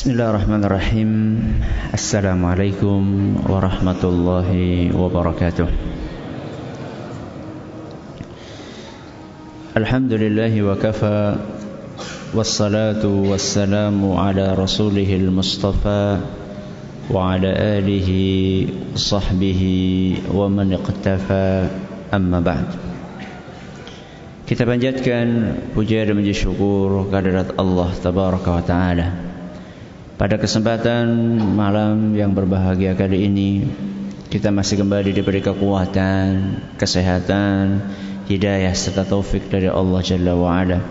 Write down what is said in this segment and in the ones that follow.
بسم الله الرحمن الرحيم السلام عليكم ورحمة الله وبركاته الحمد لله وكفى والصلاة والسلام على رسوله المصطفى وعلى آله وصحبه ومن اقتفى أما بعد Kita panjatkan puja dan puji syukur kehadirat Allah Tabaraka wa Ta'ala. Pada kesempatan malam yang berbahagia kali ini Kita masih kembali diberi kekuatan, kesehatan, hidayah serta taufik dari Allah Jalla wa'ala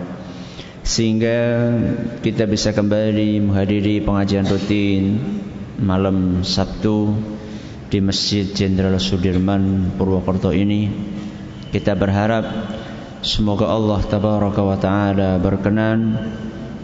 Sehingga kita bisa kembali menghadiri pengajian rutin Malam Sabtu di Masjid Jenderal Sudirman Purwokerto ini. Kita berharap semoga Allah Tabaraka wa Ta'ala berkenan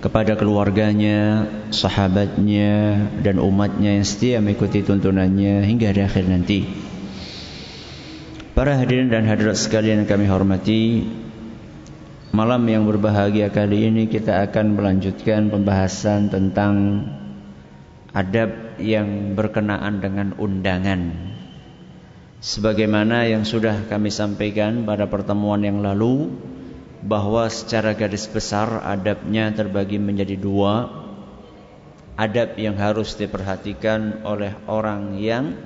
kepada keluarganya, sahabatnya dan umatnya yang setia mengikuti tuntunannya hingga di akhir nanti. Para hadirin dan hadirat sekalian yang kami hormati, malam yang berbahagia kali ini kita akan melanjutkan pembahasan tentang adab yang berkenaan dengan undangan. Sebagaimana yang sudah kami sampaikan pada pertemuan yang lalu, bahwa secara garis besar adabnya terbagi menjadi dua. Adab yang harus diperhatikan oleh orang yang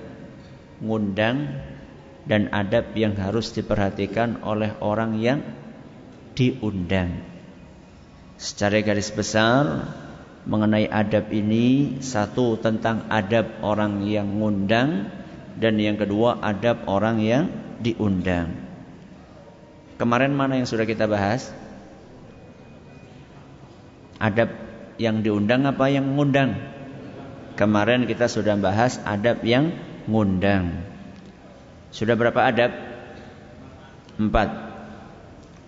ngundang dan adab yang harus diperhatikan oleh orang yang diundang. Secara garis besar mengenai adab ini satu tentang adab orang yang ngundang dan yang kedua adab orang yang diundang Kemarin mana yang sudah kita bahas? Adab yang diundang apa yang ngundang? Kemarin kita sudah bahas adab yang ngundang. Sudah berapa adab? Empat.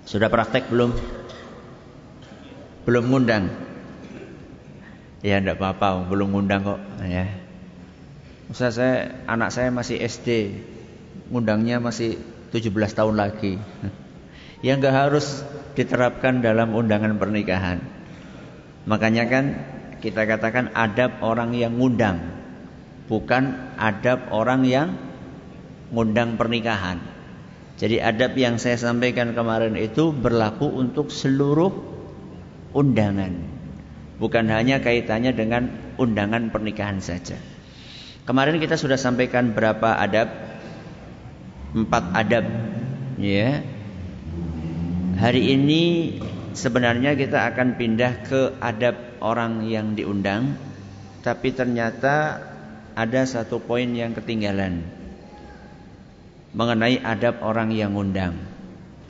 Sudah praktek belum? Belum ngundang? Ya tidak apa-apa, belum ngundang kok. Ya. Usah saya, anak saya masih SD, ngundangnya masih 17 tahun lagi yang gak harus diterapkan dalam undangan pernikahan. Makanya kan kita katakan adab orang yang ngundang, bukan adab orang yang ngundang pernikahan. Jadi adab yang saya sampaikan kemarin itu berlaku untuk seluruh undangan. Bukan hanya kaitannya dengan undangan pernikahan saja. Kemarin kita sudah sampaikan berapa adab? Empat adab. Ya. Hari ini sebenarnya kita akan pindah ke adab orang yang diundang Tapi ternyata ada satu poin yang ketinggalan Mengenai adab orang yang undang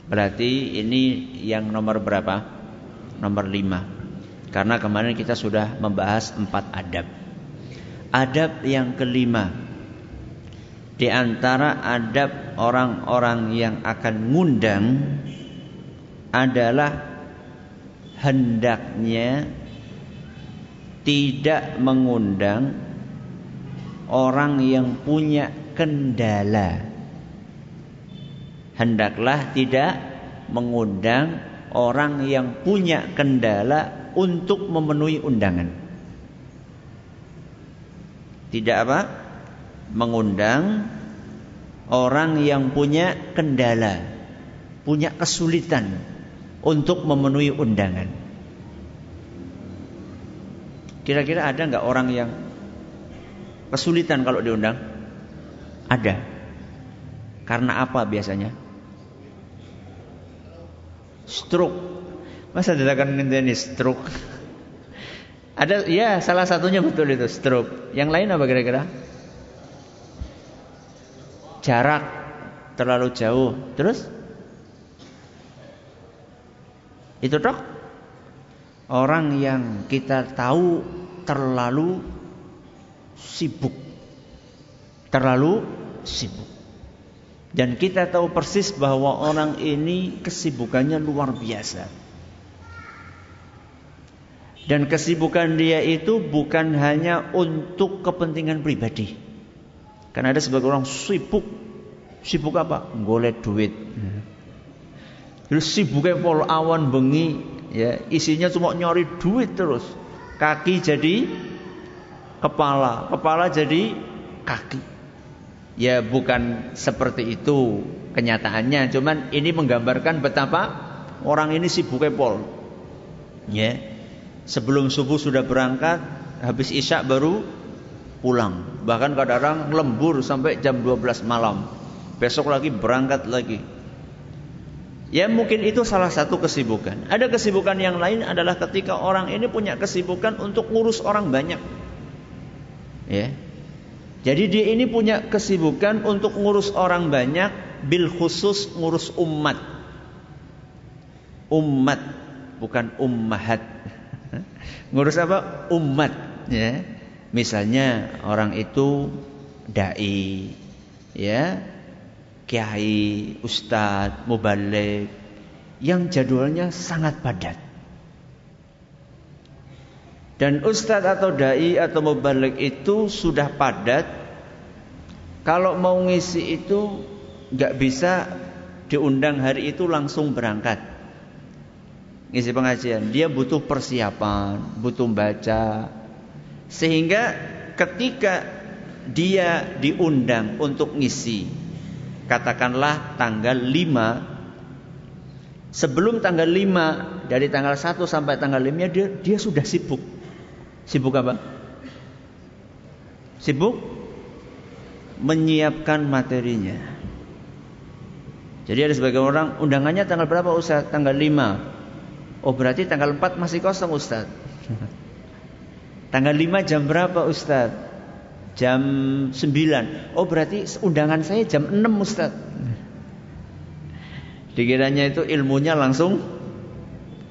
Berarti ini yang nomor berapa? Nomor lima. Karena kemarin kita sudah membahas empat adab. Adab yang kelima Di antara adab orang-orang yang akan ngundang adalah hendaknya tidak mengundang orang yang punya kendala. Hendaklah tidak mengundang orang yang punya kendala untuk memenuhi undangan. Tidak apa? Mengundang orang yang punya kendala, punya kesulitan untuk memenuhi undangan. Kira-kira ada nggak orang yang kesulitan kalau diundang? Ada. Karena apa biasanya? Stroke. Masa dikatakan ini stroke? Ada ya salah satunya betul itu stroke. Yang lain apa kira-kira? Jarak terlalu jauh. Terus? Itu dok orang yang kita tahu terlalu sibuk. Terlalu sibuk. Dan kita tahu persis bahwa orang ini kesibukannya luar biasa. Dan kesibukan dia itu bukan hanya untuk kepentingan pribadi. Karena ada sebagian orang sibuk. Sibuk apa? Golek duit. Terus sibuknya pol awan bengi, ya isinya cuma nyari duit terus. Kaki jadi kepala, kepala jadi kaki. Ya bukan seperti itu kenyataannya, cuman ini menggambarkan betapa orang ini sibuk pol. Ya. Sebelum subuh sudah berangkat, habis isya baru pulang. Bahkan kadang-kadang lembur sampai jam 12 malam. Besok lagi berangkat lagi. Ya mungkin itu salah satu kesibukan. Ada kesibukan yang lain adalah ketika orang ini punya kesibukan untuk ngurus orang banyak. Ya. Jadi dia ini punya kesibukan untuk ngurus orang banyak, bil khusus ngurus umat. Umat, bukan ummahat. ngurus apa? Umat, ya. Misalnya orang itu dai, ya, kiai, ustadz, mubalik yang jadwalnya sangat padat. Dan ustadz atau dai atau mubalik itu sudah padat. Kalau mau ngisi itu nggak bisa diundang hari itu langsung berangkat. Ngisi pengajian, dia butuh persiapan, butuh baca. Sehingga ketika dia diundang untuk ngisi, katakanlah tanggal 5 sebelum tanggal 5 dari tanggal 1 sampai tanggal 5 dia dia sudah sibuk Sibuk apa? Sibuk menyiapkan materinya. Jadi ada sebagian orang undangannya tanggal berapa Ustaz? Tanggal 5. Oh berarti tanggal 4 masih kosong Ustaz. tanggal 5 jam berapa Ustaz? Jam 9. Oh berarti undangan saya jam 6 Ustaz. Dikiranya itu ilmunya langsung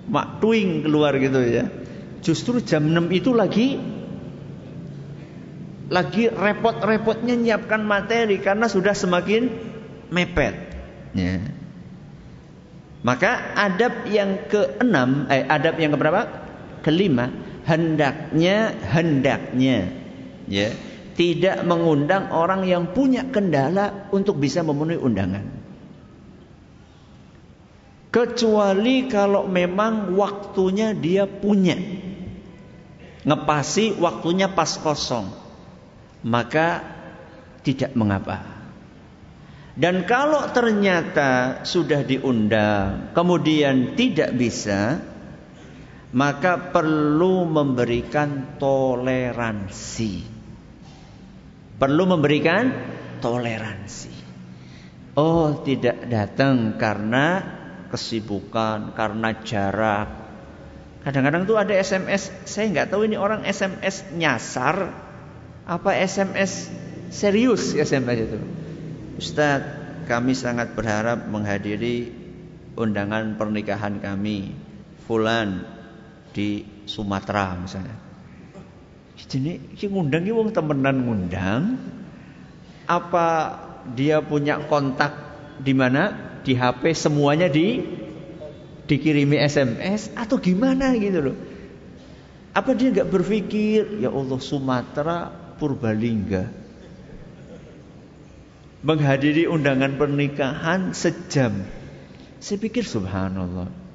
maktuing keluar gitu ya. Justru jam 6 itu lagi lagi repot-repotnya nyiapkan materi karena sudah semakin mepet. Ya. Maka adab yang keenam, eh, adab yang keberapa? Kelima, hendaknya hendaknya ya tidak mengundang orang yang punya kendala untuk bisa memenuhi undangan. Kecuali kalau memang waktunya dia punya ngepasi waktunya pas kosong, maka tidak mengapa. Dan kalau ternyata sudah diundang, kemudian tidak bisa, maka perlu memberikan toleransi. Perlu memberikan toleransi. Oh, tidak datang karena kesibukan, karena jarak, Kadang-kadang tuh ada SMS, saya nggak tahu ini orang SMS nyasar apa SMS serius SMS itu. Ustadz, kami sangat berharap menghadiri undangan pernikahan kami Fulan di Sumatera misalnya. Jadi ini ngundang ini wong temenan ngundang apa dia punya kontak di mana di HP semuanya di dikirimi SMS atau gimana gitu loh. Apa dia nggak berpikir ya Allah Sumatera Purbalingga menghadiri undangan pernikahan sejam. Saya pikir subhanallah.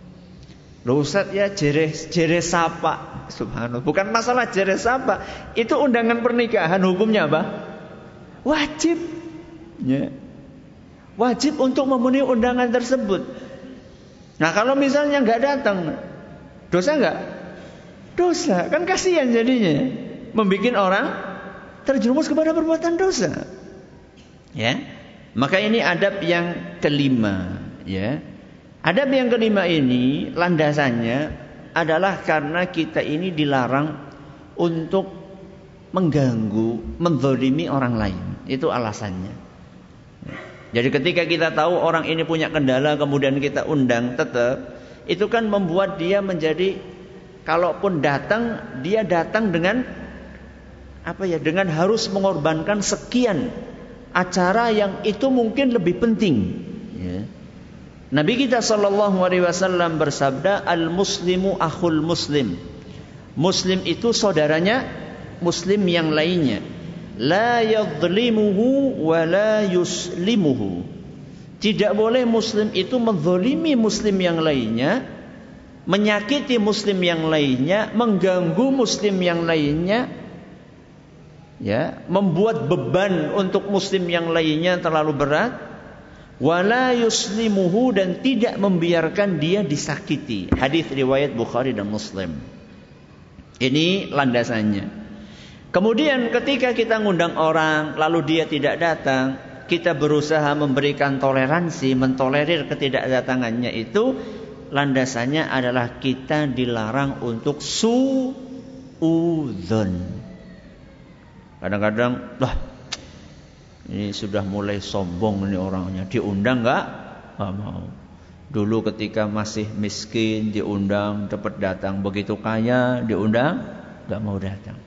Loh Ustaz ya jere, jere sapa Subhanallah Bukan masalah jere sapa Itu undangan pernikahan hukumnya apa? Wajib ya. Wajib untuk memenuhi undangan tersebut Nah kalau misalnya nggak datang, dosa nggak? Dosa, kan kasihan jadinya, membuat orang terjerumus kepada perbuatan dosa. Ya, maka ini adab yang kelima. Ya, adab yang kelima ini landasannya adalah karena kita ini dilarang untuk mengganggu, mendolimi orang lain. Itu alasannya. Jadi ketika kita tahu orang ini punya kendala kemudian kita undang tetap itu kan membuat dia menjadi kalaupun datang dia datang dengan apa ya dengan harus mengorbankan sekian acara yang itu mungkin lebih penting. Ya. Nabi kita Shallallahu Alaihi Wasallam bersabda, al Muslimu akhul Muslim. Muslim itu saudaranya Muslim yang lainnya. La yadlimuhu wa la yuslimuhu. Tidak boleh Muslim itu menzolimi Muslim yang lainnya, menyakiti Muslim yang lainnya, mengganggu Muslim yang lainnya, ya, membuat beban untuk muslim yang lainnya terlalu berat, wala yuslimuhu dan tidak membiarkan dia disakiti. Hadis riwayat Bukhari dan Muslim. Ini landasannya. Kemudian ketika kita ngundang orang lalu dia tidak datang, kita berusaha memberikan toleransi, mentolerir ketidakdatangannya itu landasannya adalah kita dilarang untuk suudzon. Kadang-kadang, lah ini sudah mulai sombong ini orangnya. Diundang nggak? Nggak mau. Dulu ketika masih miskin diundang dapat datang. Begitu kaya diundang nggak mau datang.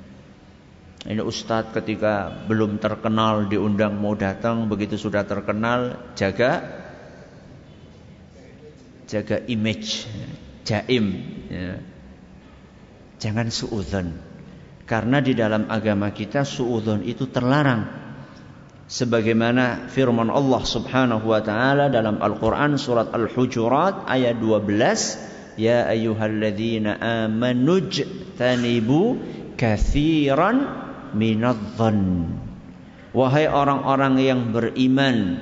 Ini ustadz ketika belum terkenal diundang mau datang. Begitu sudah terkenal jaga jaga image jaim. Ya. Jangan suudzon. Karena di dalam agama kita suudzon itu terlarang. Sebagaimana firman Allah Subhanahu wa taala dalam Al-Qur'an surat Al-Hujurat ayat 12, "Ya ayyuhalladzina amanu tanibu katsiran minadh-dhann." Wahai orang-orang yang beriman.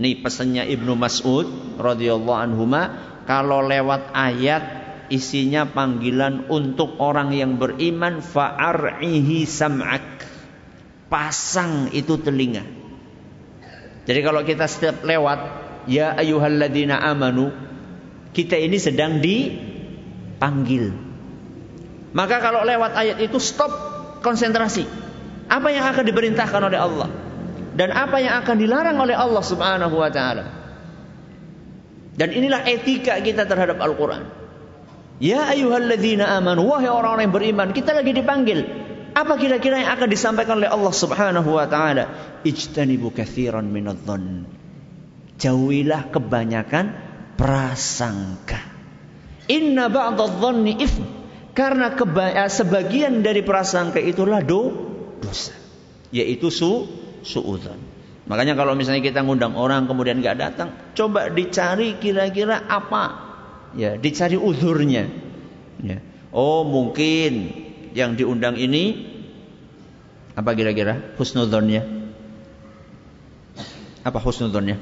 Nih pesannya Ibnu Mas'ud radhiyallahu anhuma, kalau lewat ayat isinya panggilan untuk orang yang beriman fa'ar'ihi sam'ak pasang itu telinga. Jadi kalau kita setiap lewat ya ayyuhalladzina amanu kita ini sedang dipanggil. Maka kalau lewat ayat itu stop konsentrasi. Apa yang akan diperintahkan oleh Allah? Dan apa yang akan dilarang oleh Allah Subhanahu wa taala? Dan inilah etika kita terhadap Al-Qur'an. Ya ayyuhalladzina amanu wahai orang-orang yang beriman, kita lagi dipanggil. Apa kira-kira yang akan disampaikan oleh Allah Subhanahu wa taala? Ijtanibu katsiran minadh-dhann. Jauhilah kebanyakan prasangka. Inna ba'dadh-dhanni ithm. Karena eh, sebagian dari prasangka itulah do, dosa. Yaitu su suudzon. Makanya kalau misalnya kita ngundang orang kemudian nggak datang, coba dicari kira-kira apa ya dicari uzurnya ya. oh mungkin yang diundang ini apa kira-kira husnudonnya apa husnudonnya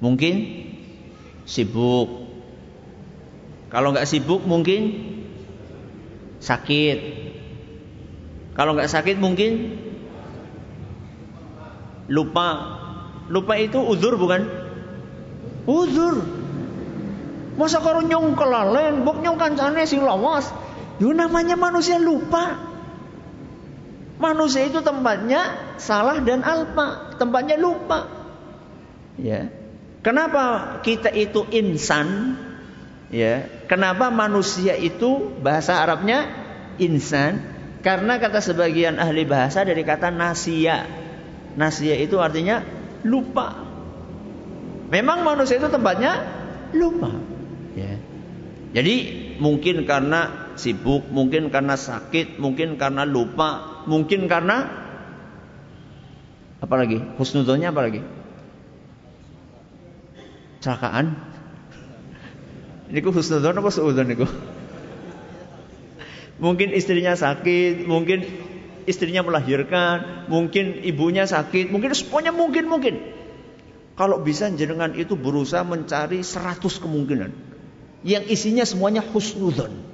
mungkin sibuk. Kalau nggak sibuk mungkin sakit. Kalau nggak sakit mungkin lupa. Lupa itu uzur bukan? Uzur. Masa karo nyong kelalen, bok nyong kancane sing lawas. Yo namanya manusia lupa. Manusia itu tempatnya salah dan alpa, tempatnya lupa. Ya. Kenapa kita itu insan? Ya. Kenapa manusia itu bahasa Arabnya insan? Karena kata sebagian ahli bahasa dari kata nasia. Nasia itu artinya lupa. Memang manusia itu tempatnya lupa. Ya. Jadi mungkin karena sibuk, mungkin karena sakit, mungkin karena lupa, mungkin karena apa lagi? Husnudonnya apa lagi? Celakaan. Niku husnudon apa suudon niku? Mungkin istrinya sakit, mungkin istrinya melahirkan, mungkin ibunya sakit, mungkin semuanya mungkin mungkin. Kalau bisa jenengan itu berusaha mencari seratus kemungkinan yang isinya semuanya husnudon.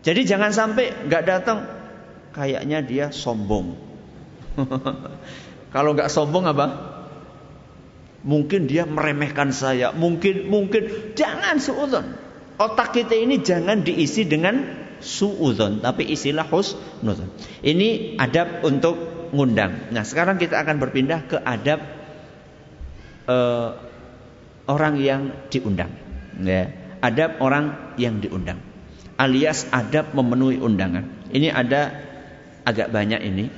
Jadi jangan sampai nggak datang, kayaknya dia sombong. Kalau nggak sombong apa? Mungkin dia meremehkan saya, mungkin mungkin jangan suudon. Otak kita ini jangan diisi dengan suudon, tapi isilah husnudon. Ini adab untuk ngundang. Nah sekarang kita akan berpindah ke adab uh, orang yang diundang. Ya, adab orang yang diundang. Alias adab memenuhi undangan. Ini ada agak banyak ini.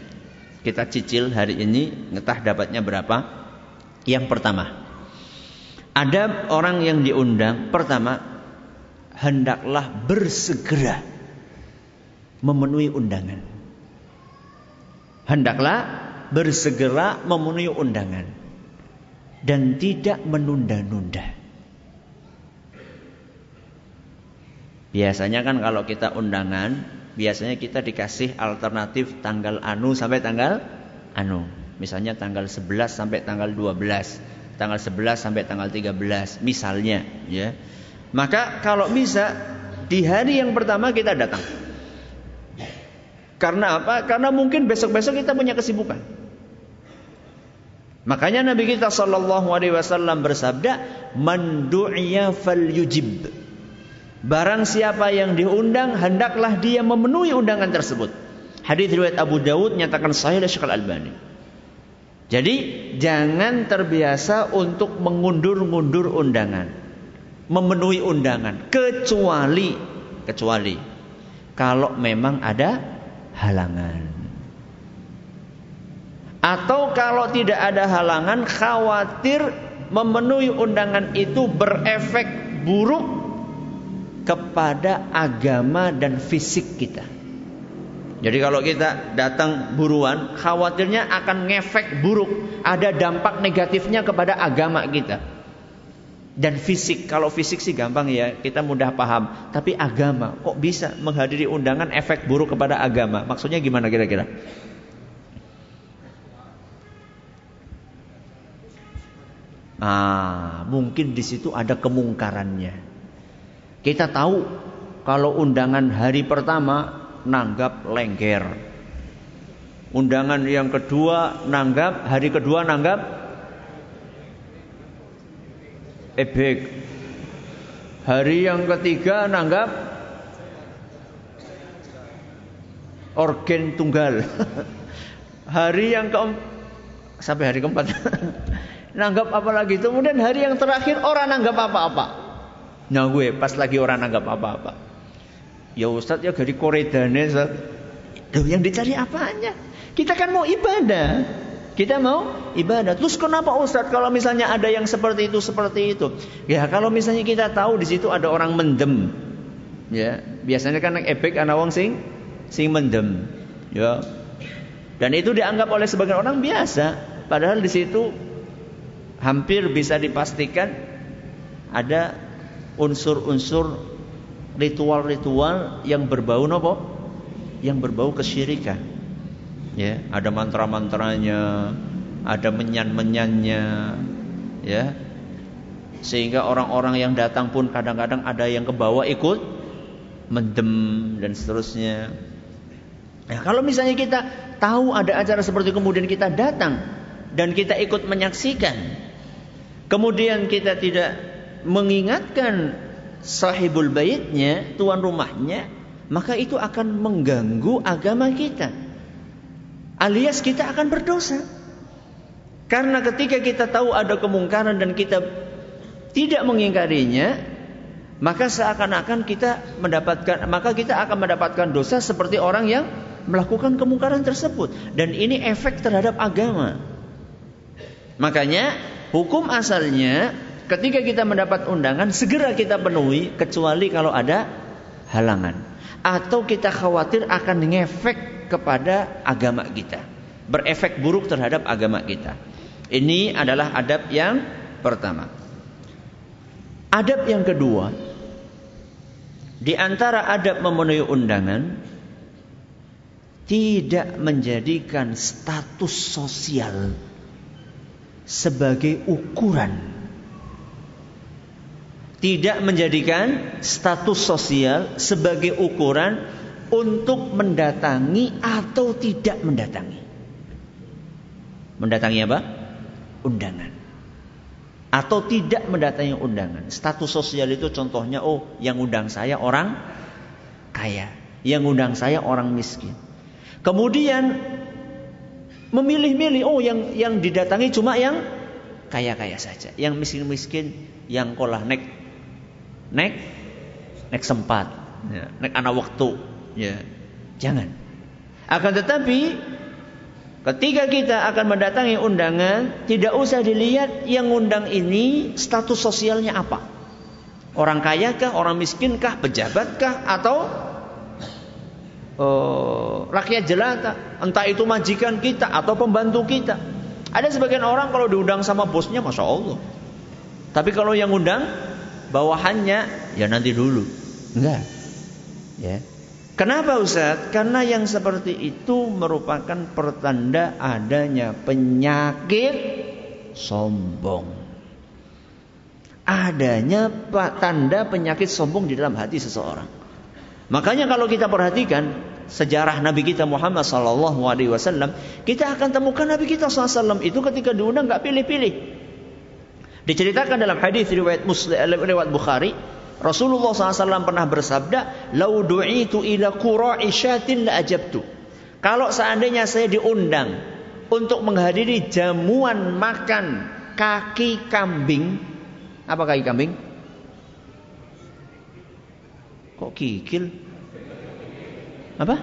Kita cicil hari ini, ngetah dapatnya berapa? Yang pertama, ada orang yang diundang. Pertama, hendaklah bersegera memenuhi undangan. Hendaklah bersegera memenuhi undangan dan tidak menunda-nunda. Biasanya kan kalau kita undangan, biasanya kita dikasih alternatif tanggal anu sampai tanggal anu. Misalnya tanggal 11 sampai tanggal 12, tanggal 11 sampai tanggal 13 misalnya ya. Maka kalau bisa di hari yang pertama kita datang. Karena apa? Karena mungkin besok-besok kita punya kesibukan. Makanya Nabi kita Shallallahu Alaihi Wasallam bersabda, "Mandu'ya fal yujib." Barang siapa yang diundang hendaklah dia memenuhi undangan tersebut. Hadis riwayat Abu Dawud nyatakan sahih oleh Syekh Al-Albani. Jadi jangan terbiasa untuk mengundur-undur undangan. Memenuhi undangan kecuali kecuali kalau memang ada halangan. Atau kalau tidak ada halangan khawatir memenuhi undangan itu berefek buruk kepada agama dan fisik kita. Jadi kalau kita datang buruan, khawatirnya akan ngefek buruk, ada dampak negatifnya kepada agama kita. Dan fisik, kalau fisik sih gampang ya, kita mudah paham. Tapi agama, kok bisa menghadiri undangan efek buruk kepada agama? Maksudnya gimana kira-kira? Ah, mungkin di situ ada kemungkarannya. Kita tahu kalau undangan hari pertama nanggap lengger. Undangan yang kedua nanggap, hari kedua nanggap ebek. Hari yang ketiga nanggap organ tunggal. hari yang keempat sampai hari keempat nanggap apa lagi? Kemudian hari yang terakhir orang nanggap apa-apa. Nah gue pas lagi orang nanggap apa-apa. Ya Ustaz ya dari koredane Ustaz. Yang dicari apanya? Kita kan mau ibadah. Kita mau ibadah. Terus kenapa Ustaz kalau misalnya ada yang seperti itu seperti itu? Ya kalau misalnya kita tahu di situ ada orang mendem. Ya, biasanya kan epek anak wong sing sing mendem. Ya. Dan itu dianggap oleh sebagian orang biasa, padahal di situ hampir bisa dipastikan ada unsur-unsur ritual-ritual yang berbau nopo? Yang berbau kesyirikan. Ya, ada mantra-mantranya, ada menyan-menyannya, ya. Sehingga orang-orang yang datang pun kadang-kadang ada yang ke bawah ikut mendem dan seterusnya. Ya, kalau misalnya kita tahu ada acara seperti itu kemudian kita datang dan kita ikut menyaksikan, kemudian kita tidak mengingatkan sahibul baitnya, tuan rumahnya, maka itu akan mengganggu agama kita. Alias kita akan berdosa. Karena ketika kita tahu ada kemungkaran dan kita tidak mengingkarinya, maka seakan-akan kita mendapatkan maka kita akan mendapatkan dosa seperti orang yang melakukan kemungkaran tersebut dan ini efek terhadap agama. Makanya hukum asalnya Ketika kita mendapat undangan, segera kita penuhi kecuali kalau ada halangan. Atau kita khawatir akan ngefek kepada agama kita. Berefek buruk terhadap agama kita. Ini adalah adab yang pertama. Adab yang kedua, di antara adab memenuhi undangan, tidak menjadikan status sosial sebagai ukuran tidak menjadikan status sosial sebagai ukuran untuk mendatangi atau tidak mendatangi. Mendatangi apa? Undangan. Atau tidak mendatangi undangan. Status sosial itu contohnya, oh yang undang saya orang kaya. Yang undang saya orang miskin. Kemudian memilih-milih, oh yang yang didatangi cuma yang kaya-kaya saja. Yang miskin-miskin, yang kolah nek Nek nek sempat, ya, nek anak waktu, ya. Jangan. Akan tetapi Ketika kita akan mendatangi undangan, tidak usah dilihat yang undang ini status sosialnya apa. Orang kaya kah, orang miskin kah, pejabat kah, atau uh, rakyat jelata, entah itu majikan kita atau pembantu kita. Ada sebagian orang kalau diundang sama bosnya, masya Allah. Tapi kalau yang undang bawahannya, ya nanti dulu. Enggak. Ya. Kenapa Ustaz? Karena yang seperti itu merupakan pertanda adanya penyakit sombong. Adanya tanda penyakit sombong di dalam hati seseorang. Makanya kalau kita perhatikan sejarah Nabi kita Muhammad Sallallahu Alaihi Wasallam, kita akan temukan Nabi kita SAW itu ketika diundang nggak pilih-pilih. Diceritakan dalam hadis riwayat Muslim, riwayat Bukhari, Rasulullah SAW pernah bersabda, "Lau du'itu ila qura'i syatin la ajabtu." Kalau seandainya saya diundang untuk menghadiri jamuan makan kaki kambing, apa kaki kambing? Kok kikil? Apa?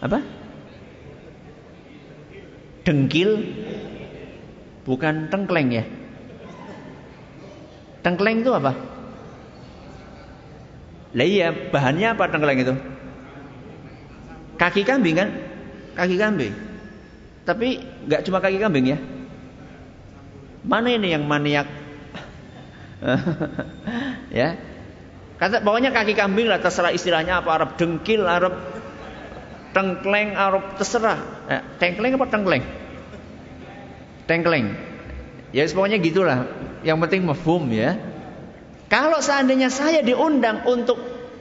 Apa? Dengkil? Bukan tengkleng ya? Tengkleng itu apa? Lah iya, bahannya apa tengkleng itu? Kaki kambing kan? Kaki kambing. Tapi nggak cuma kaki kambing ya. Mana ini yang maniak? ya. Kata bawahnya kaki kambing lah terserah istilahnya apa Arab dengkil, Arab tengkleng, Arab terserah. Eh, tengkleng apa tengkleng? Tengkleng. Ya pokoknya gitulah. Yang penting mafhum ya. Kalau seandainya saya diundang untuk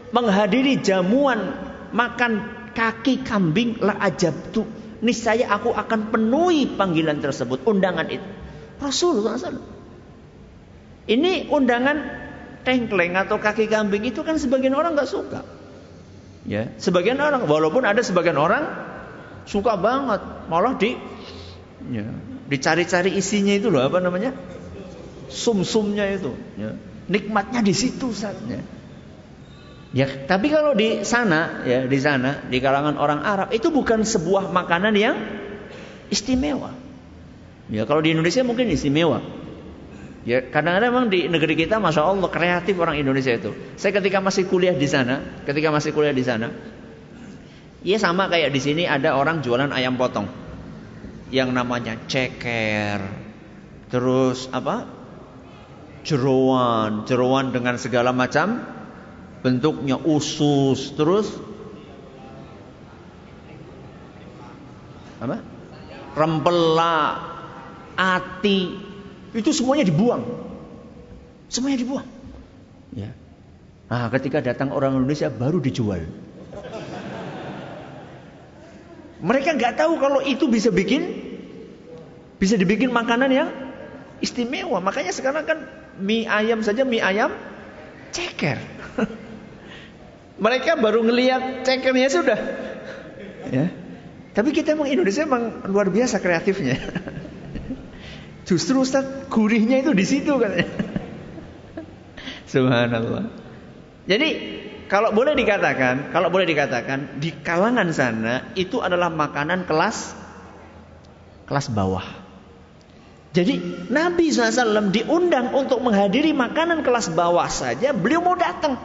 menghadiri jamuan makan kaki kambing la ajabtu. Niscaya aku akan penuhi panggilan tersebut, undangan itu. Rasulullah SAW. Ini undangan tengkleng atau kaki kambing itu kan sebagian orang nggak suka. Ya, sebagian orang walaupun ada sebagian orang suka banget, malah di ya, dicari-cari isinya itu loh apa namanya? sum-sumnya itu. Ya. Nikmatnya di situ saatnya. Ya, tapi kalau di sana, ya di sana, di kalangan orang Arab itu bukan sebuah makanan yang istimewa. Ya, kalau di Indonesia mungkin istimewa. Ya, kadang-kadang memang di negeri kita, masya Allah kreatif orang Indonesia itu. Saya ketika masih kuliah di sana, ketika masih kuliah di sana, ya sama kayak di sini ada orang jualan ayam potong, yang namanya ceker, terus apa jeroan, jeroan dengan segala macam bentuknya usus, terus apa? Rempela, ati, itu semuanya dibuang. Semuanya dibuang. Ya. Nah, ketika datang orang Indonesia baru dijual. Mereka nggak tahu kalau itu bisa bikin bisa dibikin makanan yang istimewa. Makanya sekarang kan mie ayam saja mie ayam ceker. Mereka baru ngelihat cekernya sudah. Ya. Tapi kita emang Indonesia emang luar biasa kreatifnya. Justru Ustaz gurihnya itu di situ katanya. Subhanallah. Jadi kalau boleh dikatakan, kalau boleh dikatakan di kalangan sana itu adalah makanan kelas kelas bawah. Jadi Nabi SAW diundang untuk menghadiri makanan kelas bawah saja, beliau mau datang.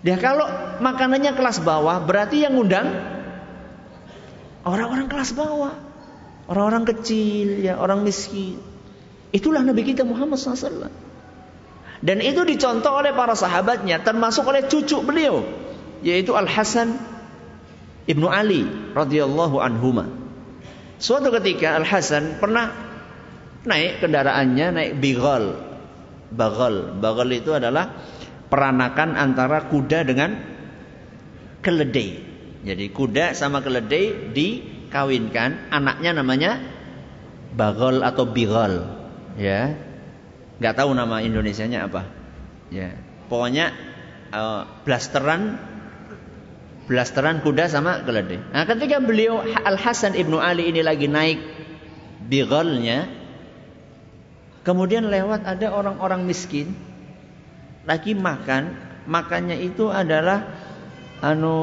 Dia kalau makanannya kelas bawah, berarti yang undang orang-orang kelas bawah, orang-orang kecil, ya orang miskin. Itulah Nabi kita Muhammad SAW. Dan itu dicontoh oleh para sahabatnya, termasuk oleh cucu beliau, yaitu Al Hasan ibnu Ali radhiyallahu anhuma. Suatu ketika Al Hasan pernah naik kendaraannya naik bigal bagal bagal itu adalah peranakan antara kuda dengan keledai. Jadi kuda sama keledai dikawinkan. Anaknya namanya bagal atau bigal ya nggak tahu nama Indonesianya apa ya pokoknya uh, blasteran blasteran kuda sama keledai nah ketika beliau Al Hasan ibnu Ali ini lagi naik bigalnya Kemudian lewat ada orang-orang miskin lagi makan, makannya itu adalah anu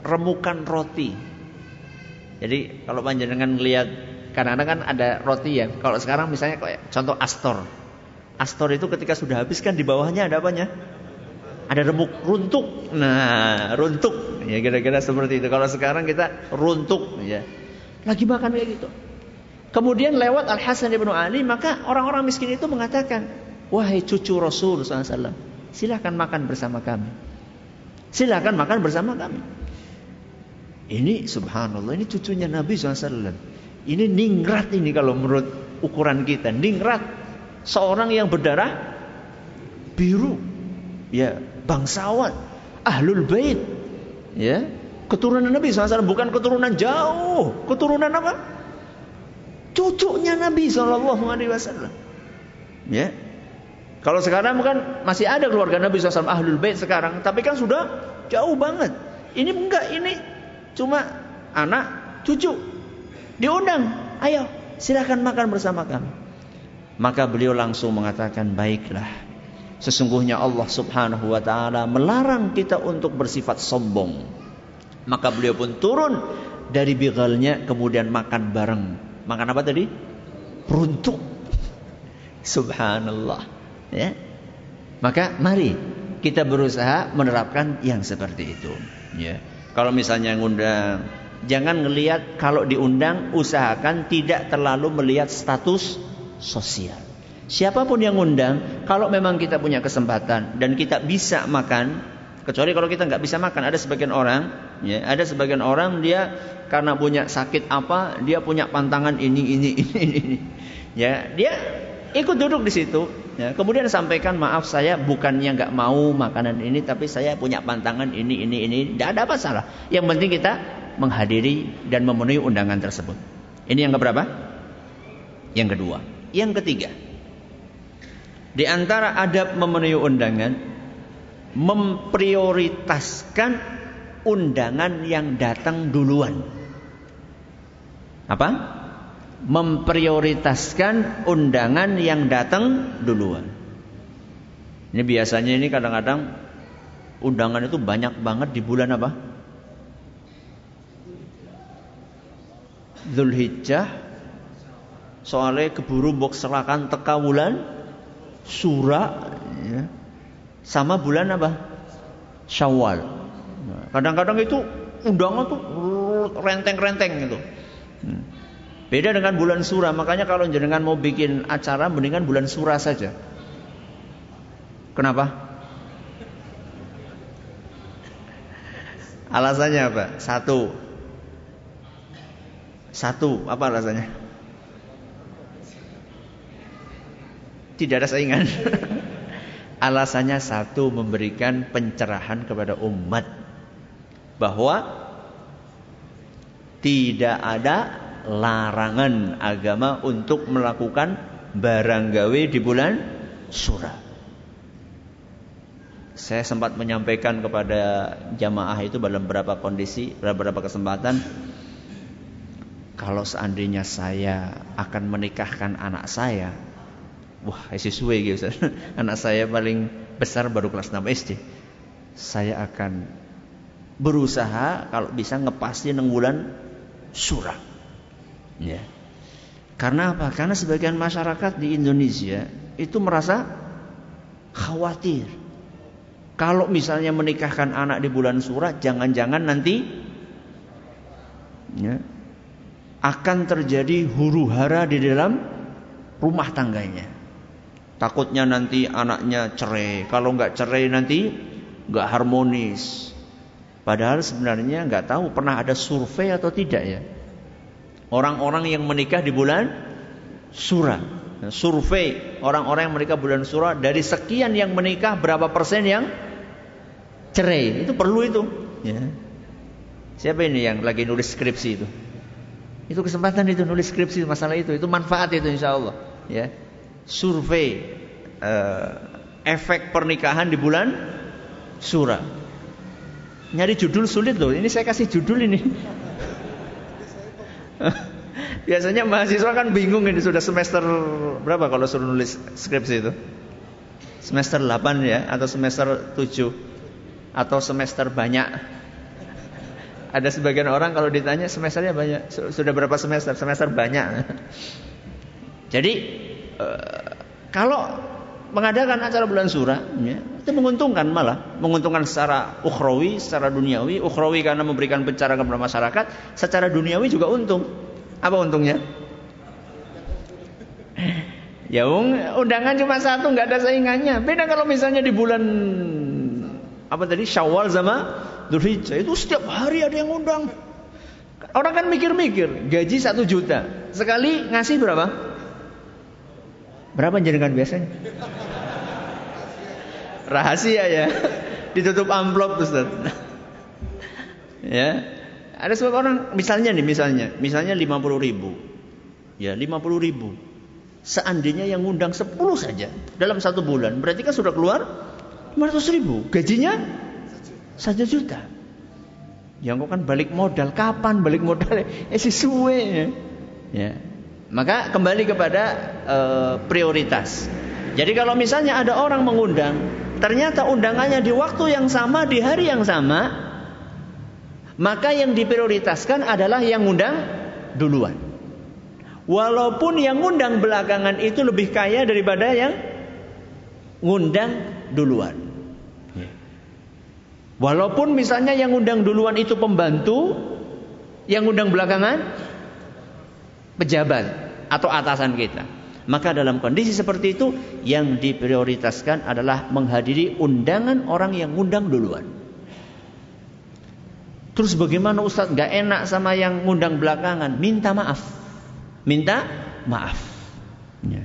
remukan roti. Jadi kalau panjenengan lihat kadang-kadang kan ada roti ya. Kalau sekarang misalnya kayak contoh Astor. Astor itu ketika sudah habis kan di bawahnya ada apanya? Ada remuk runtuk. Nah, runtuk. Ya kira-kira seperti itu. Kalau sekarang kita runtuk ya. Lagi makan kayak gitu. Kemudian lewat Al Hasan ibnu Ali, maka orang-orang miskin itu mengatakan, wahai cucu Rasul SAW, silahkan makan bersama kami. Silahkan makan bersama kami. Ini subhanallah, ini cucunya Nabi SAW. Ini ningrat ini kalau menurut ukuran kita. Ningrat. Seorang yang berdarah biru. Ya, bangsawan. Ahlul bait. Ya, keturunan Nabi SAW. Bukan keturunan jauh. Keturunan apa? Cucunya Nabi SAW. Ya, kalau sekarang kan masih ada keluarga Nabi SAW ahlul bait sekarang, tapi kan sudah jauh banget. Ini enggak, ini cuma anak, cucu. Diundang, ayo silahkan makan bersama kami. Maka beliau langsung mengatakan, baiklah. Sesungguhnya Allah subhanahu wa ta'ala melarang kita untuk bersifat sombong. Maka beliau pun turun dari bigalnya kemudian makan bareng. Makan apa tadi? Runtuk. Subhanallah. Ya. Maka mari kita berusaha menerapkan yang seperti itu. Ya. Kalau misalnya ngundang, jangan ngelihat kalau diundang usahakan tidak terlalu melihat status sosial. Siapa pun yang ngundang, kalau memang kita punya kesempatan dan kita bisa makan, kecuali kalau kita nggak bisa makan, ada sebagian orang, ya, ada sebagian orang dia karena punya sakit apa, dia punya pantangan ini, ini, ini, ini, ya, dia ikut duduk di situ, Ya, kemudian sampaikan maaf saya bukannya nggak mau makanan ini tapi saya punya pantangan ini ini ini tidak ada masalah. Yang penting kita menghadiri dan memenuhi undangan tersebut. Ini yang keberapa? Yang kedua. Yang ketiga. Di antara adab memenuhi undangan memprioritaskan undangan yang datang duluan. Apa? memprioritaskan undangan yang datang duluan. Ini biasanya ini kadang-kadang undangan itu banyak banget di bulan apa? Zulhijjah. Soalnya keburu bok serakan teka bulan Surah ya. Sama bulan apa? Syawal. Kadang-kadang itu undangan tuh renteng-renteng gitu. Hmm. Beda dengan bulan surah, makanya kalau jenengan mau bikin acara mendingan bulan surah saja. Kenapa? Alasannya apa? Satu. Satu, apa alasannya? Tidak ada saingan. alasannya satu memberikan pencerahan kepada umat bahwa tidak ada larangan agama untuk melakukan barang gawe di bulan surah. Saya sempat menyampaikan kepada jamaah itu dalam beberapa kondisi, beberapa kesempatan kalau seandainya saya akan menikahkan anak saya, wah sesuai gitu. Anak saya paling besar baru kelas 6 SD. Saya akan berusaha kalau bisa ngepasti neng bulan surah. Ya. Karena apa? Karena sebagian masyarakat di Indonesia itu merasa khawatir. Kalau misalnya menikahkan anak di bulan surat, jangan-jangan nanti ya, akan terjadi huru hara di dalam rumah tangganya. Takutnya nanti anaknya cerai. Kalau nggak cerai nanti nggak harmonis. Padahal sebenarnya nggak tahu pernah ada survei atau tidak ya. Orang-orang yang menikah di bulan Surah. Nah, survei orang-orang yang menikah bulan Surah dari sekian yang menikah berapa persen yang cerai? Itu perlu itu. Ya. Siapa ini yang lagi nulis skripsi itu? Itu kesempatan itu nulis skripsi masalah itu. Itu manfaat itu insya Allah. Ya. Survei uh, efek pernikahan di bulan Surah. Nyari judul sulit loh. Ini saya kasih judul ini. Biasanya mahasiswa kan bingung ini sudah semester berapa kalau suruh nulis skripsi itu? Semester 8 ya atau semester 7 atau semester banyak? Ada sebagian orang kalau ditanya semesternya banyak, sudah berapa semester? Semester banyak. Jadi kalau mengadakan acara bulan surah, ya, itu menguntungkan malah, menguntungkan secara ukhrawi, secara duniawi, ukhrawi karena memberikan pencerahan kepada masyarakat, secara duniawi juga untung. Apa untungnya? Ya undangan cuma satu, nggak ada saingannya. Beda kalau misalnya di bulan apa tadi Syawal sama Dzulhijjah itu setiap hari ada yang undang. Orang kan mikir-mikir, gaji satu juta, sekali ngasih berapa? Berapa jenengan biasanya? Rahasia ya. Ditutup amplop Ustaz. ya. Ada sebab orang misalnya nih misalnya, misalnya 50 ribu. Ya, 50 ribu. Seandainya yang ngundang 10 saja dalam satu bulan, berarti kan sudah keluar 500 ribu. Gajinya satu juta. Yang kok kan balik modal, kapan balik modal? Eh sesuai ya. ya. Maka kembali kepada uh, prioritas. Jadi kalau misalnya ada orang mengundang, ternyata undangannya di waktu yang sama, di hari yang sama, maka yang diprioritaskan adalah yang undang duluan. Walaupun yang ngundang belakangan itu lebih kaya daripada yang ngundang duluan. Walaupun misalnya yang ngundang duluan itu pembantu, yang ngundang belakangan pejabat atau atasan kita. Maka dalam kondisi seperti itu yang diprioritaskan adalah menghadiri undangan orang yang ngundang duluan. Terus bagaimana Ustadz gak enak sama yang ngundang belakangan? Minta maaf minta maaf. Ya.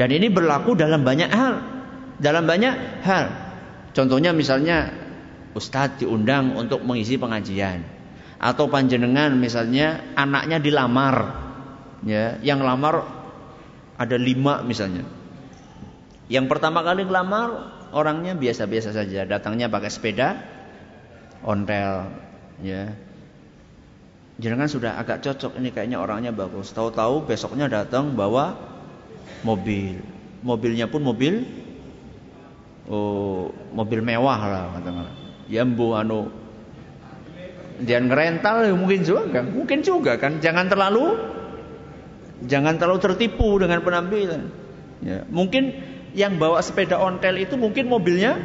Dan ini berlaku dalam banyak hal. Dalam banyak hal. Contohnya misalnya Ustadz diundang untuk mengisi pengajian. Atau panjenengan misalnya anaknya dilamar. Ya, yang lamar ada lima misalnya. Yang pertama kali ngelamar orangnya biasa-biasa saja. Datangnya pakai sepeda, ontel, ya Jangan sudah agak cocok ini kayaknya orangnya bagus. Tahu-tahu besoknya datang bawa mobil. Mobilnya pun mobil oh, mobil mewah lah katakanlah. Ya mbu anu jangan ngerental ya mungkin juga. Mungkin juga kan. Jangan terlalu jangan terlalu tertipu dengan penampilan. Ya, mungkin yang bawa sepeda ontel itu mungkin mobilnya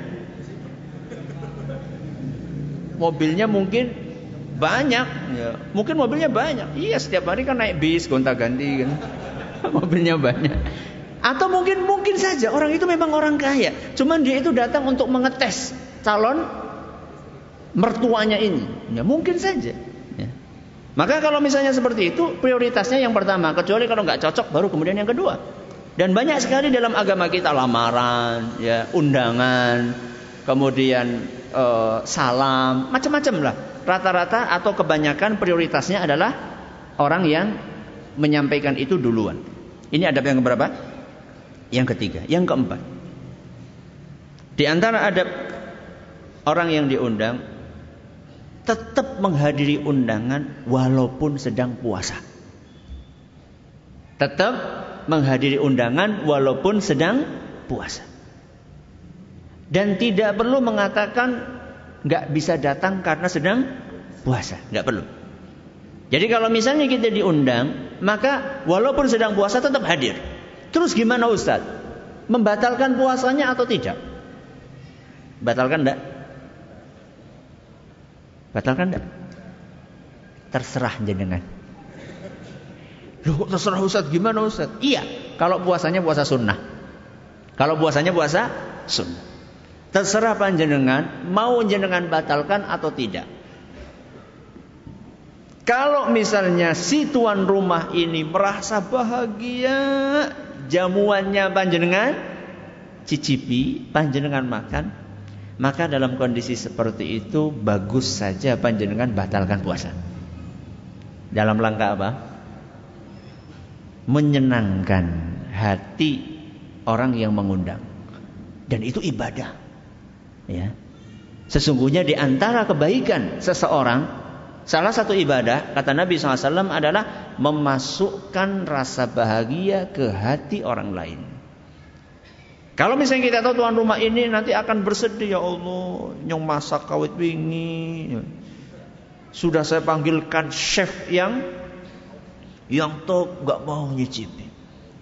mobilnya mungkin banyak, ya. Mungkin mobilnya banyak. Iya, setiap hari kan naik bis gonta-ganti kan. mobilnya banyak. Atau mungkin mungkin saja orang itu memang orang kaya. Cuman dia itu datang untuk mengetes calon mertuanya ini. Ya, mungkin saja. Maka kalau misalnya seperti itu, prioritasnya yang pertama. Kecuali kalau nggak cocok, baru kemudian yang kedua. Dan banyak sekali dalam agama kita lamaran, ya, undangan, kemudian uh, salam, macam-macam lah rata-rata atau kebanyakan prioritasnya adalah orang yang menyampaikan itu duluan. Ini adab yang keberapa? Yang ketiga, yang keempat. Di antara adab orang yang diundang tetap menghadiri undangan walaupun sedang puasa. Tetap menghadiri undangan walaupun sedang puasa. Dan tidak perlu mengatakan nggak bisa datang karena sedang puasa, nggak perlu. Jadi kalau misalnya kita diundang, maka walaupun sedang puasa tetap hadir. Terus gimana Ustaz? Membatalkan puasanya atau tidak? Batalkan enggak? Batalkan enggak? Terserah jenengan. Loh terserah Ustaz gimana Ustaz? Iya, kalau puasanya puasa sunnah. Kalau puasanya puasa sunnah. Terserah panjenengan mau jenengan batalkan atau tidak. Kalau misalnya si tuan rumah ini merasa bahagia jamuannya panjenengan cicipi panjenengan makan maka dalam kondisi seperti itu bagus saja panjenengan batalkan puasa. Dalam langkah apa? Menyenangkan hati orang yang mengundang. Dan itu ibadah. Ya. Sesungguhnya di antara kebaikan seseorang, salah satu ibadah kata Nabi SAW adalah memasukkan rasa bahagia ke hati orang lain. Kalau misalnya kita tahu tuan rumah ini nanti akan bersedih ya Allah, nyong masak kawit wingi. Sudah saya panggilkan chef yang yang top nggak mau nyicipi.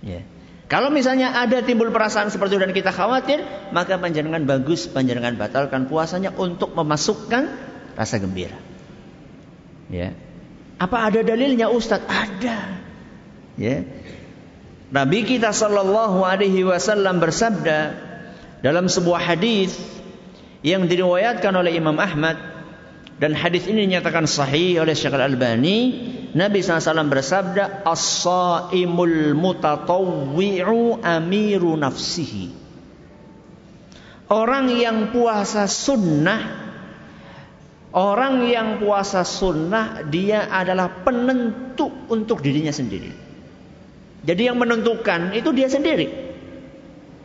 Ya. Kalau misalnya ada timbul perasaan seperti itu dan kita khawatir, maka panjangan bagus, panjangan batalkan puasanya untuk memasukkan rasa gembira. Ya. Apa ada dalilnya Ustadz? Ada. Ya. Nabi kita Shallallahu Alaihi Wasallam bersabda dalam sebuah hadis yang diriwayatkan oleh Imam Ahmad dan hadis ini dinyatakan sahih oleh Syekh Al-Albani. Nabi SAW bersabda, As-saimul mutatawwi'u amiru nafsihi. Orang yang puasa sunnah, orang yang puasa sunnah, dia adalah penentu untuk dirinya sendiri. Jadi yang menentukan itu dia sendiri.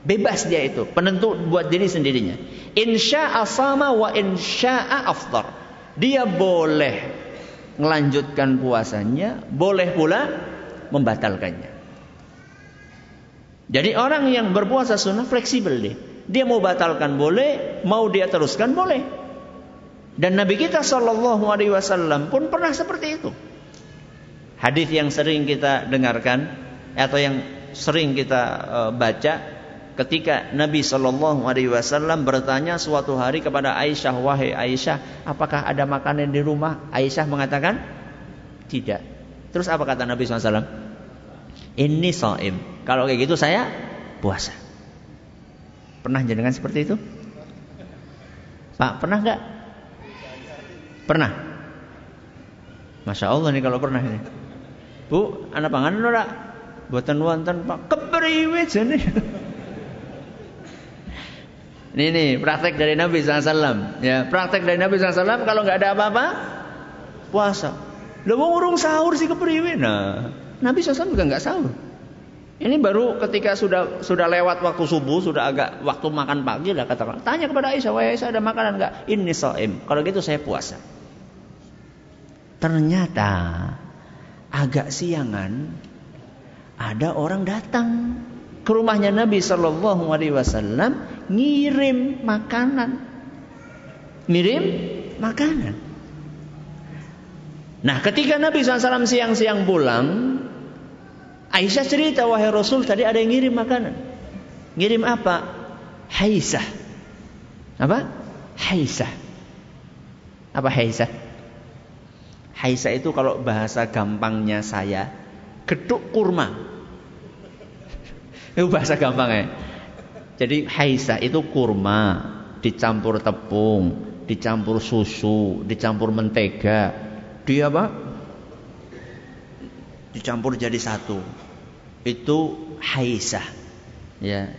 Bebas dia itu, penentu buat diri sendirinya. Insya sama wa insya'a aftar. Dia boleh melanjutkan puasanya, boleh pula membatalkannya. Jadi orang yang berpuasa sunnah fleksibel dia. Dia mau batalkan boleh, mau dia teruskan boleh. Dan Nabi kita Shallallahu Alaihi Wasallam pun pernah seperti itu. Hadis yang sering kita dengarkan atau yang sering kita uh, baca ketika Nabi Shallallahu Alaihi Wasallam bertanya suatu hari kepada Aisyah, wahai Aisyah, apakah ada makanan di rumah? Aisyah mengatakan tidak. Terus apa kata Nabi SAW? Ini soim. Kalau kayak gitu saya puasa. Pernah jenengan seperti itu? Pak, pernah nggak? Pernah. Masya Allah nih kalau pernah ini. Bu, anak pangan ora? Buatan wonten Pak kepriwe jane. Ini nih praktek dari Nabi SAW. Ya, praktek dari Nabi SAW kalau nggak ada apa-apa puasa. Lo mau urung sahur sih kepriwe? Nah, Nabi SAW juga nggak sahur. Ini baru ketika sudah sudah lewat waktu subuh, sudah agak waktu makan pagi lah katakan. Tanya kepada Aisyah, wahai Aisyah ada makanan nggak? Ini soim. Kalau gitu saya puasa. Ternyata agak siangan ada orang datang ke rumahnya Nabi Shallallahu Alaihi Wasallam ngirim makanan, ngirim makanan. Nah, ketika Nabi SAW siang-siang pulang, Aisyah cerita, wahai Rasul, tadi ada yang ngirim makanan. Ngirim apa? Haisah. Apa? Haisah. Apa haisah? Haisah itu kalau bahasa gampangnya saya, geduk kurma. Itu bahasa gampang ya. Jadi haisa itu kurma dicampur tepung, dicampur susu, dicampur mentega. Dia apa? Dicampur jadi satu. Itu haisa. Ya.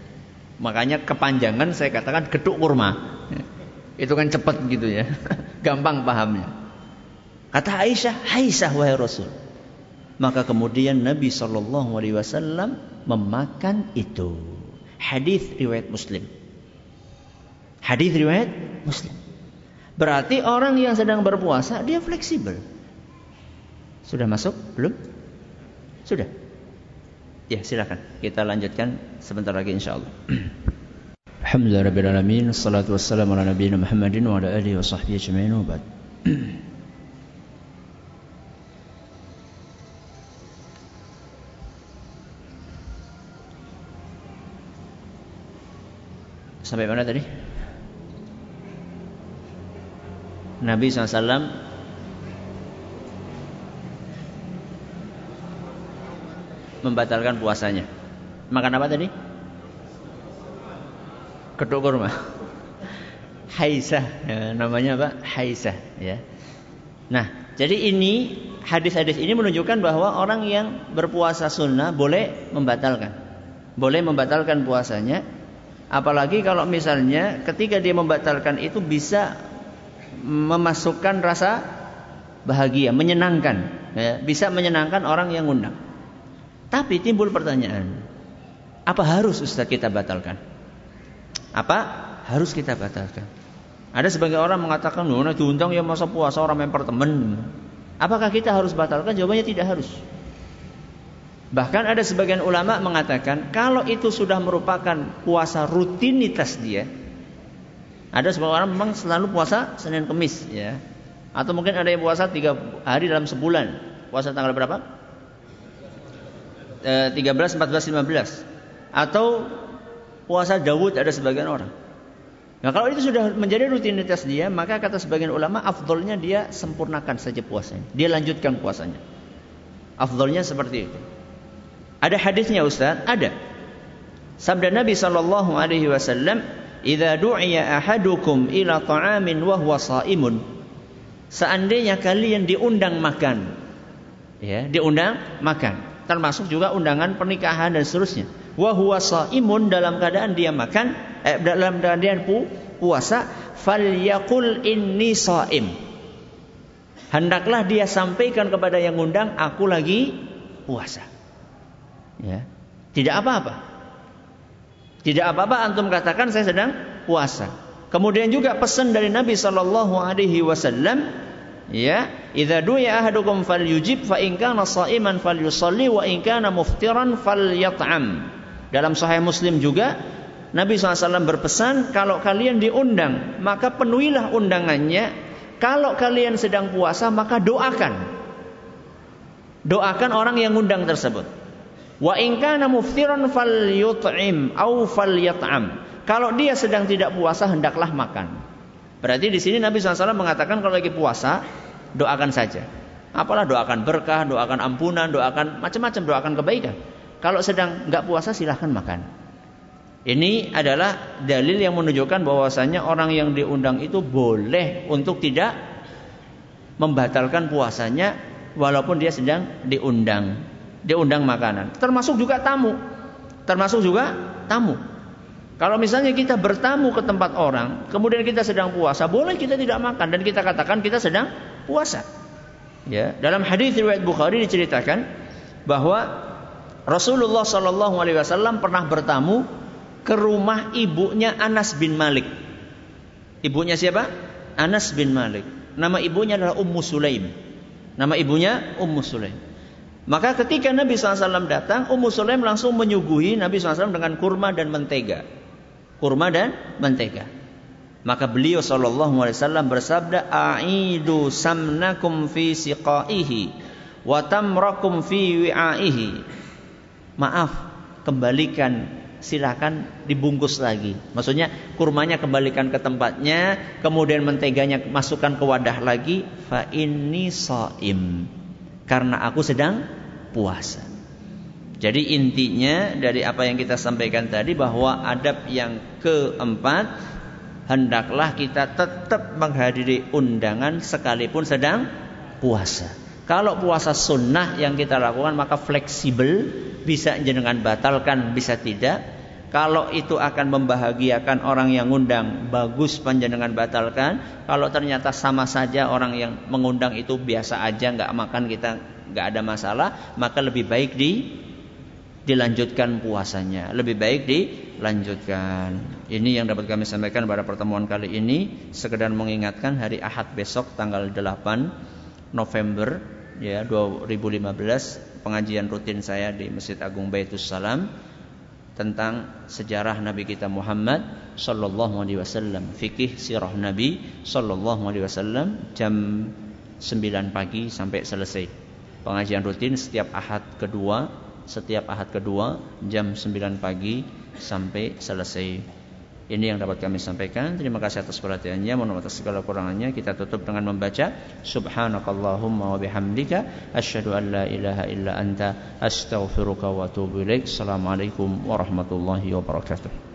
Makanya kepanjangan saya katakan geduk kurma. Itu kan cepat gitu ya. Gampang pahamnya. Kata Aisyah, Haisah wahai Rasul. Maka kemudian Nabi Shallallahu Alaihi Wasallam memakan itu. Hadis riwayat Muslim. Hadis riwayat Muslim. Berarti orang yang sedang berpuasa dia fleksibel. Sudah masuk? Belum? Sudah. Ya, silakan. Kita lanjutkan sebentar lagi insyaallah. Alhamdulillah rabbil alamin, ala nabiyina Muhammadin wa ala alihi wa sahbihi ba'd. Sampai mana tadi? Nabi SAW membatalkan puasanya. Makan apa tadi? Kedok kurma. Haisah, ya, namanya apa? Haisah, ya. Nah, jadi ini hadis-hadis ini menunjukkan bahwa orang yang berpuasa sunnah boleh membatalkan, boleh membatalkan puasanya Apalagi kalau misalnya ketika dia membatalkan itu bisa memasukkan rasa bahagia, menyenangkan, ya, bisa menyenangkan orang yang ngundang. Tapi timbul pertanyaan, apa harus Ustaz kita batalkan? Apa harus kita batalkan? Ada sebagian orang mengatakan, "Nah, diundang ya masa puasa orang memper temen." Apakah kita harus batalkan? Jawabannya tidak harus. Bahkan ada sebagian ulama mengatakan kalau itu sudah merupakan puasa rutinitas dia. Ada sebagian orang memang selalu puasa Senin Kemis ya. Atau mungkin ada yang puasa tiga hari dalam sebulan. Puasa tanggal berapa? E, 13, 14, 15. Atau puasa Dawud ada sebagian orang. Nah kalau itu sudah menjadi rutinitas dia, maka kata sebagian ulama, afdolnya dia sempurnakan saja puasanya. Dia lanjutkan puasanya. Afdolnya seperti itu. Ada hadisnya Ustaz? Ada. Sabda Nabi sallallahu alaihi wasallam, "Idza du'iya ahadukum ila ta'amin wa huwa shaimun." Seandainya kalian diundang makan, ya, diundang makan, termasuk juga undangan pernikahan dan seterusnya. Wa huwa shaimun dalam keadaan dia makan, eh, dalam keadaan pu, puasa, falyaqul inni shaim. Hendaklah dia sampaikan kepada yang undang, aku lagi puasa. Ya. Tidak apa-apa. Tidak apa-apa antum katakan saya sedang puasa. Kemudian juga pesan dari Nabi sallallahu alaihi wasallam ya, "Idza du'a ahadukum falyujib fa in kana sha'iman falyusalli wa in kana muftiran falyat'am." Dalam sahih Muslim juga Nabi SAW berpesan kalau kalian diundang maka penuhilah undangannya kalau kalian sedang puasa maka doakan doakan orang yang undang tersebut Wa in kana muftiran falyut'im au falyat'am. Kalau dia sedang tidak puasa hendaklah makan. Berarti di sini Nabi SAW mengatakan kalau lagi puasa doakan saja. Apalah doakan berkah, doakan ampunan, doakan macam-macam, doakan kebaikan. Kalau sedang nggak puasa silahkan makan. Ini adalah dalil yang menunjukkan bahwasanya orang yang diundang itu boleh untuk tidak membatalkan puasanya walaupun dia sedang diundang dia undang makanan. Termasuk juga tamu. Termasuk juga tamu. Kalau misalnya kita bertamu ke tempat orang, kemudian kita sedang puasa, boleh kita tidak makan dan kita katakan kita sedang puasa. Ya, dalam hadis riwayat Bukhari diceritakan bahwa Rasulullah Shallallahu Alaihi Wasallam pernah bertamu ke rumah ibunya Anas bin Malik. Ibunya siapa? Anas bin Malik. Nama ibunya adalah Ummu Sulaim. Nama ibunya Ummu Sulaim. Maka ketika Nabi SAW datang, Ummu Sulaim langsung menyuguhi Nabi SAW dengan kurma dan mentega. Kurma dan mentega. Maka beliau SAW bersabda, A'idu samnakum fi siqaihi, wa tamrakum fi wi'aihi. Maaf, kembalikan silakan dibungkus lagi. Maksudnya kurmanya kembalikan ke tempatnya, kemudian menteganya masukkan ke wadah lagi. Fa ini saim. Karena aku sedang puasa. Jadi intinya dari apa yang kita sampaikan tadi bahwa adab yang keempat hendaklah kita tetap menghadiri undangan sekalipun sedang puasa. Kalau puasa sunnah yang kita lakukan maka fleksibel, bisa jenengan batalkan, bisa tidak. Kalau itu akan membahagiakan orang yang ngundang, bagus panjenengan batalkan. Kalau ternyata sama saja orang yang mengundang itu biasa aja, nggak makan kita nggak ada masalah, maka lebih baik di dilanjutkan puasanya. Lebih baik dilanjutkan. Ini yang dapat kami sampaikan pada pertemuan kali ini. Sekedar mengingatkan hari Ahad besok tanggal 8 November ya 2015 pengajian rutin saya di Masjid Agung Baitus Salam tentang sejarah Nabi kita Muhammad sallallahu alaihi wasallam, fikih sirah Nabi sallallahu alaihi wasallam jam 9 pagi sampai selesai pengajian rutin setiap ahad kedua setiap ahad kedua jam 9 pagi sampai selesai ini yang dapat kami sampaikan. Terima kasih atas perhatiannya. Mohon atas segala kurangannya. Kita tutup dengan membaca Subhanakallahumma wa bihamdika asyhadu an la ilaha illa anta astaghfiruka wa atubu ilaik. Assalamualaikum warahmatullahi wabarakatuh.